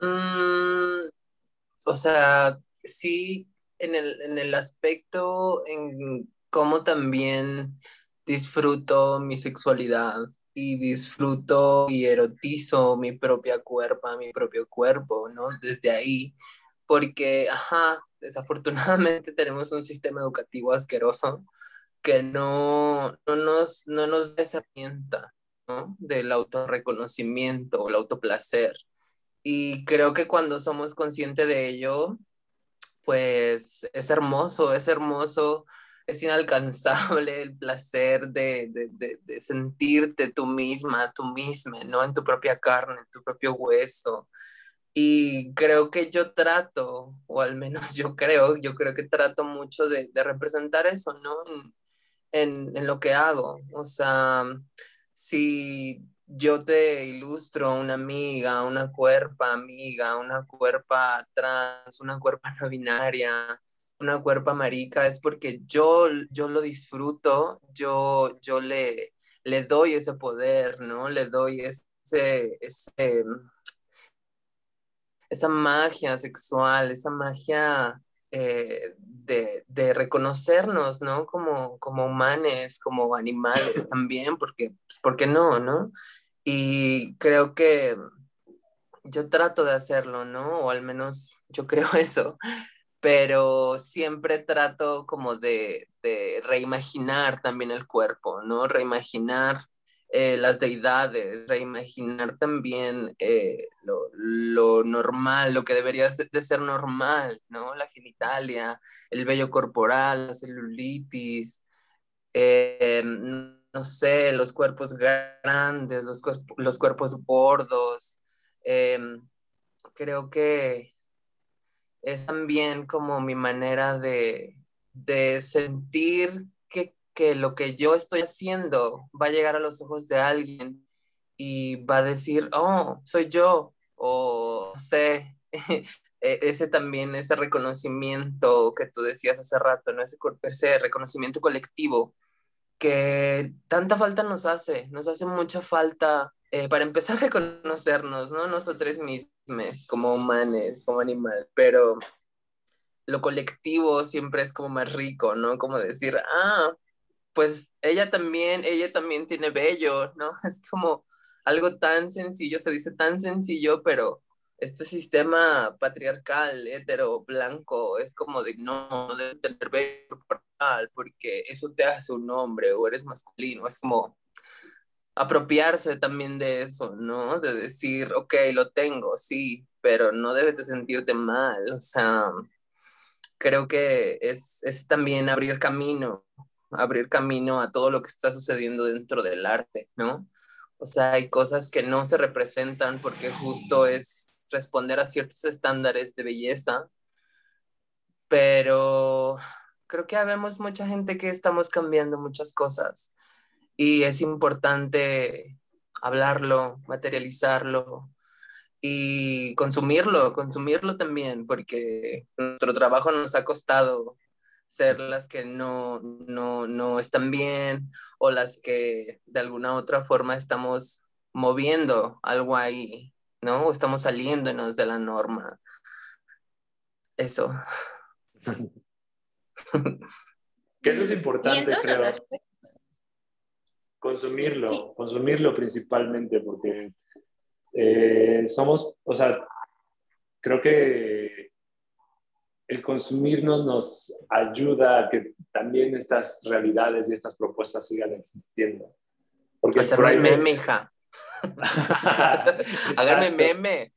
Mm, o sea, sí, en el, en el aspecto en cómo también disfruto mi sexualidad y disfruto y erotizo mi propia cuerpo, mi propio cuerpo, ¿no? Desde ahí, porque, ajá, desafortunadamente *laughs* tenemos un sistema educativo asqueroso que no, no, nos, no nos da esa herramienta, ¿no? Del autorreconocimiento el autoplacer. Y creo que cuando somos conscientes de ello, pues es hermoso, es hermoso, es inalcanzable el placer de, sentirte tú misma, tú misma, ¿no? En tu propia carne, en tu propio hueso. Y creo que yo trato, o al menos *laughs* yo creo, yo creo que trato mucho de, representar eso, ¿no? En, en, lo que hago. O sea, si yo te ilustro una amiga, una cuerpa amiga, una cuerpa trans, una cuerpa *laughs* no binaria, una cuerpa marica, es porque yo, yo lo disfruto, yo, yo le, le doy ese poder, ¿no? Le doy ese, esa magia sexual, esa magia eh, de, de, reconocernos, ¿no? Como, como humanes, como animales también, porque, pues, ¿por qué no, no? Y creo que yo trato de hacerlo, ¿no? O al menos yo creo *laughs* eso, pero siempre trato como de, reimaginar también el cuerpo, ¿no? Reimaginar eh, las deidades, reimaginar también eh, lo, normal, lo que debería de ser normal, ¿no? La genitalia, el vello corporal, la celulitis, eh, no sé, los cuerpos grandes, los cuerpos gordos. creo que es también como mi manera de, de sentir que que lo que yo estoy haciendo va a llegar a los ojos de alguien y va a decir, oh, soy yo, o sé, *laughs* e-, ese también, ese reconocimiento que tú decías hace rato, ¿no? ese, ese reconocimiento colectivo que tanta falta nos hace, nos hace mucha falta eh, para empezar a reconocernos, ¿no? Nosotros mismos como humanos, como animal, pero lo colectivo siempre es como más rico, ¿no? Como decir, ah, pues ella también, ella también tiene vello, ¿no? *laughs* Es como algo tan sencillo, se dice tan sencillo, pero este sistema patriarcal, hetero, blanco, es como de no, debes tener corporal porque eso te hace un hombre o eres masculino, es como apropiarse también de eso, ¿no? De decir, ok, lo tengo, sí, pero no debes de sentirte mal, o sea, creo que es, es también abrir camino abrir camino a todo lo que está sucediendo dentro del arte, ¿no? O sea, hay cosas que no se representan porque justo es responder a ciertos estándares de belleza, pero creo que habemos mucha gente que estamos cambiando muchas cosas y es importante hablarlo, materializarlo y consumirlo, consumirlo también, porque nuestro trabajo nos ha costado ser las que no, no, no están bien o las que de alguna otra forma estamos moviendo algo ahí, ¿no? O estamos saliéndonos de la norma. Eso. *laughs* que eso es importante, creo. Consumirlo, consumirlo principalmente, porque eh, somos, o sea, creo que el consumirnos nos ayuda a que también estas realidades y estas propuestas sigan existiendo. Porque Hacerme el meme, hija. *laughs* Háganme meme.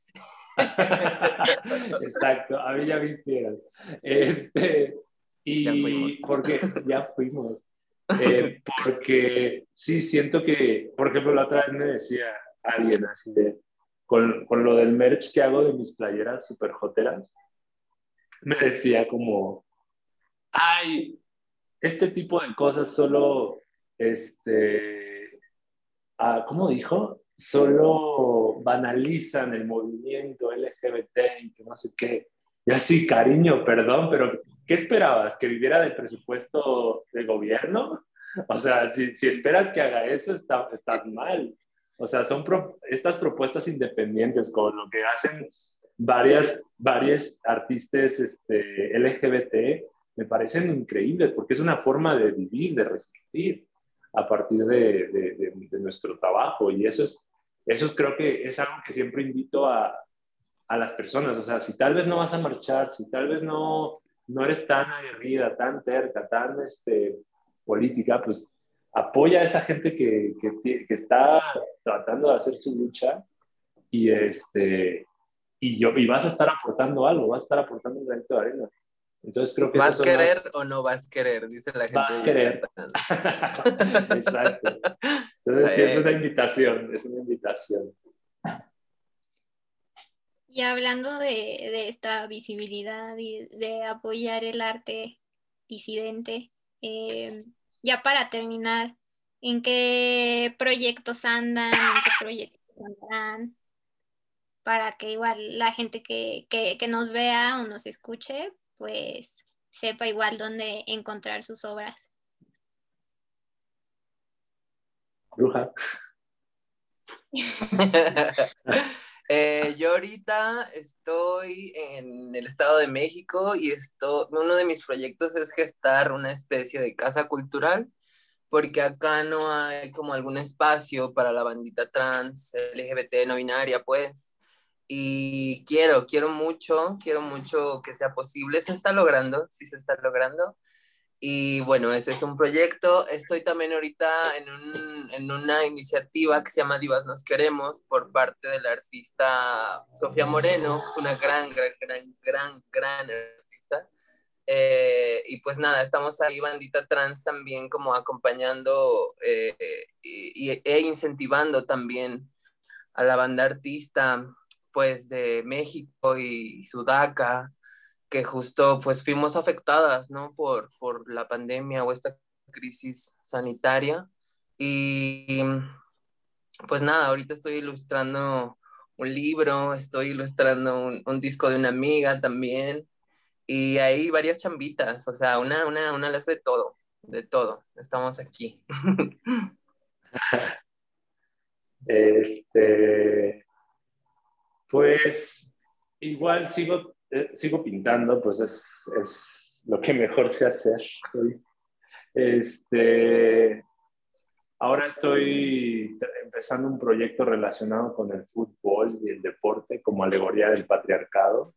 *laughs* Exacto, a mí ya me hicieron. Este, y ya fuimos. porque ya fuimos. Eh, porque sí, siento que, por ejemplo, la otra vez me decía alguien así de, con, con lo del merch que hago de mis playeras super joteras, me decía como, ay, este tipo de cosas solo, este, ah, ¿cómo dijo? Solo banalizan el movimiento LGBT y que no sé qué. Y así, cariño, perdón, pero ¿qué esperabas? ¿Que viviera del presupuesto del gobierno? *laughs* O sea, si, si esperas que haga eso, estás mal. O sea, son estas propuestas independientes con lo que hacen varias, varias artistas este, LGBT me parecen increíbles porque es una forma de vivir, de resistir a partir de, de, nuestro trabajo y eso es, eso creo que es algo que siempre invito a, a, las personas, o sea, si tal vez no vas a marchar, si tal vez no, no eres tan aguerrida, tan terca, tan este, política, pues apoya a esa gente que, que, que está tratando de hacer su lucha y, este, y, yo, y vas a estar aportando algo, vas a estar aportando un granito de arena. Entonces creo que... ¿Vas a querer o no vas a querer? Dice la gente. Vas a querer. *laughs* *laughs* Exacto. Entonces sí, es una invitación, es una invitación. Y hablando de, de esta visibilidad y de apoyar el arte disidente, eh, ya para terminar, ¿en qué proyectos andan? ¿En qué proyectos andan? para que igual la gente que, nos vea o nos escuche, pues sepa igual dónde encontrar sus obras. Bruja. *laughs* Eh, yo ahorita estoy en el Estado de México y esto, uno de mis proyectos es gestar una especie de casa cultural, porque acá no hay como algún espacio para la bandita trans, LGBT, no binaria, pues y quiero, quiero mucho, quiero mucho que sea posible. Se está logrando, sí se está logrando. Y bueno, ese es un proyecto. Estoy también ahorita en, un, en una iniciativa que se llama Divas Nos Queremos por parte de la artista Sofía Moreno, es una gran, gran, gran, gran, gran artista. Eh, y pues nada, estamos ahí, bandita trans, también como acompañando eh, y, e incentivando también a la banda artista, pues de México y Sudaca, que justo pues fuimos afectadas, ¿no? Por, por la pandemia o esta crisis sanitaria. Y pues nada, ahorita estoy ilustrando un libro, estoy ilustrando un, disco de una amiga también. Y hay varias chambitas, o sea, una, una, una las de todo, de todo. Estamos aquí. *laughs* Este, pues igual sigo eh, sigo pintando, pues es, es, lo que mejor sé hacer. Este, ahora estoy empezando un proyecto relacionado con el fútbol y el deporte como alegoría del patriarcado.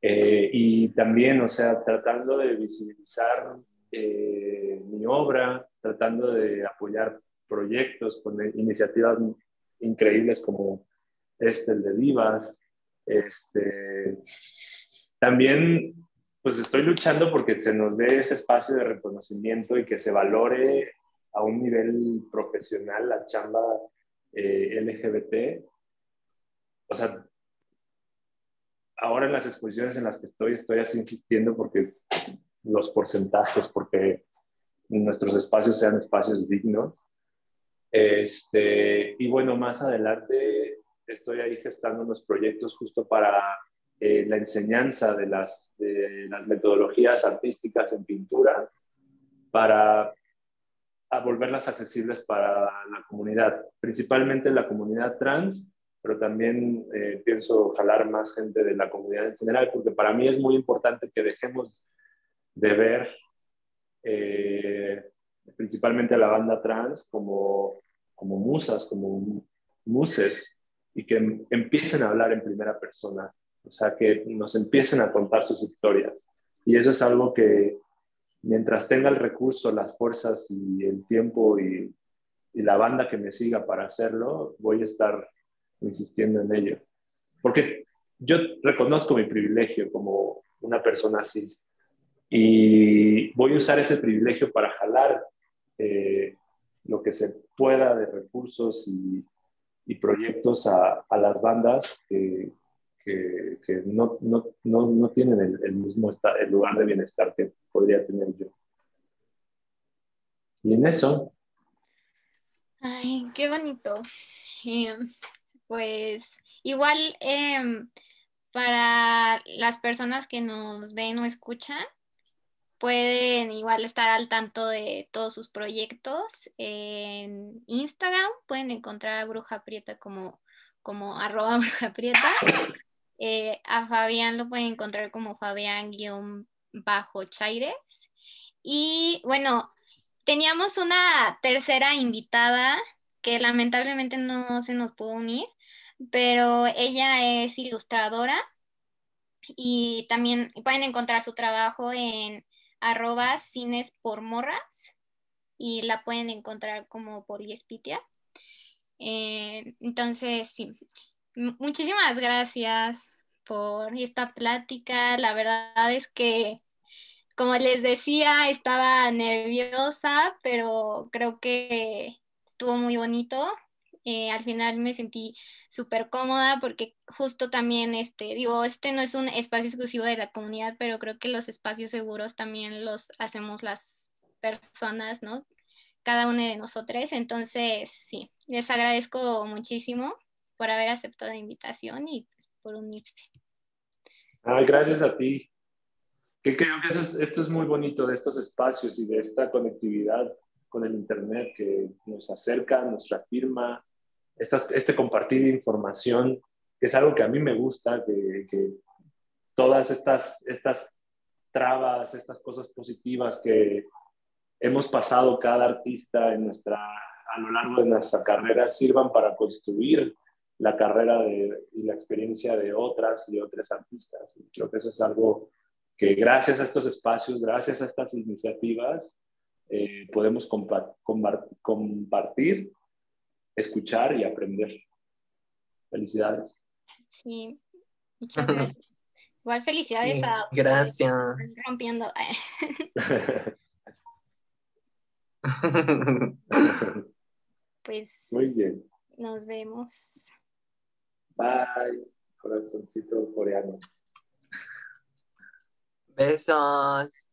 Eh, y también, o sea, tratando de visibilizar eh, mi obra, tratando de apoyar proyectos con iniciativas increíbles como este, el de Divas, este, también, pues estoy luchando porque se nos dé ese espacio de reconocimiento y que se valore a un nivel profesional la chamba eh, LGBT. O sea, ahora en las exposiciones en las que estoy, estoy así insistiendo porque los porcentajes, porque nuestros espacios sean espacios dignos. Este, y bueno, más adelante estoy ahí gestando unos proyectos justo para eh, la enseñanza de las, de las metodologías artísticas en pintura para volverlas accesibles para la comunidad, principalmente la comunidad trans, pero también eh, pienso jalar más gente de la comunidad en general, porque para mí es muy importante que dejemos de ver eh, principalmente a la banda trans como, como musas, como muses, y que empiecen a hablar en primera persona, o sea, que nos empiecen a contar sus historias. Y eso es algo que mientras tenga el recurso, las fuerzas y el tiempo y, y la banda que me siga para hacerlo, voy a estar insistiendo en ello. Porque yo reconozco mi privilegio como una persona cis y voy a usar ese privilegio para jalar eh, lo que se pueda de recursos y, y proyectos a, a las bandas que, que, no, no, no, no, tienen el, mismo el lugar de bienestar que podría tener yo. Y en eso. Ay, qué bonito. Eh, pues igual eh, para las personas que nos ven o escuchan, Pueden igual estar al tanto de todos sus proyectos en Instagram. Pueden encontrar a Bruja Prieta como, como arroba *laughs* Bruja. Eh, a Fabián lo pueden encontrar como Fabián-Chaires. Y bueno, teníamos una tercera invitada que lamentablemente no se nos pudo unir, pero ella es ilustradora y también pueden encontrar su trabajo en arroba cines por morras y la pueden encontrar como Poliespitia. Eh, entonces, sí, muchísimas gracias por esta plática. La verdad es que, como les decía, estaba nerviosa, pero creo que estuvo muy bonito. Eh, al final me sentí súper cómoda porque justo también, este, digo, este no es un espacio exclusivo de la comunidad, pero creo que los espacios seguros también los hacemos las personas, ¿no? Cada una de nosotras. Entonces, sí, les agradezco muchísimo por haber aceptado la invitación y pues, por unirse. Ay, gracias a ti. Que creo que esto es muy bonito de estos espacios y de esta conectividad con el Internet que nos acerca, nos reafirma, este compartir información, que es algo que a mí me gusta, que, todas estas, estas trabas, estas cosas positivas que hemos pasado cada artista en nuestra, a lo largo de nuestra carrera sirvan para construir la carrera de, y la experiencia de otras y otros artistas. creo que eso es algo que gracias a estos espacios, gracias a estas iniciativas, eh, podemos compartir, escuchar y aprender. Felicidades. Sí, muchas gracias. Igual felicidades a... Gracias. Rompiendo. *laughs* pues... Muy bien. Nos vemos. Bye, corazoncito coreano. Besos.